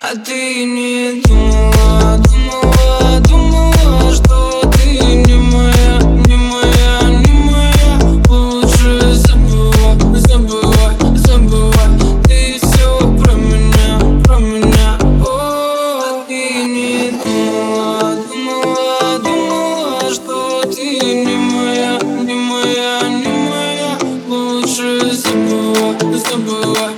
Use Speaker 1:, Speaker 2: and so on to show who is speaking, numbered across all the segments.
Speaker 1: А ты не думала, думала, думала, что ты не моя, не моя, не моя. Лучше забывай, забывай, забывай Ты все про меня, про меня. О, а ты не думала, думала, думала, что ты не моя, не моя, не моя. Лучше забывай, забывай,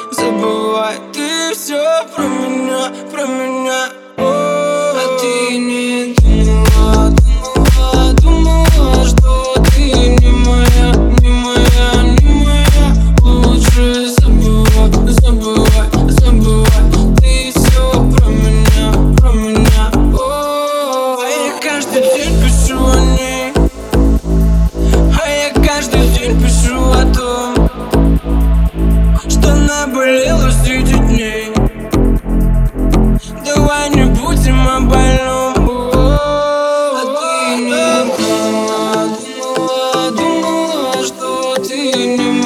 Speaker 1: про меня, про меня А ты не думала, думала, думала Что ты не моя, не моя, не моя? Лучше забывай, забывай, забывай. Ты все про меня, про меня А я каждый день пишу о ней. А я каждый день пишу о том Что наболело среди in your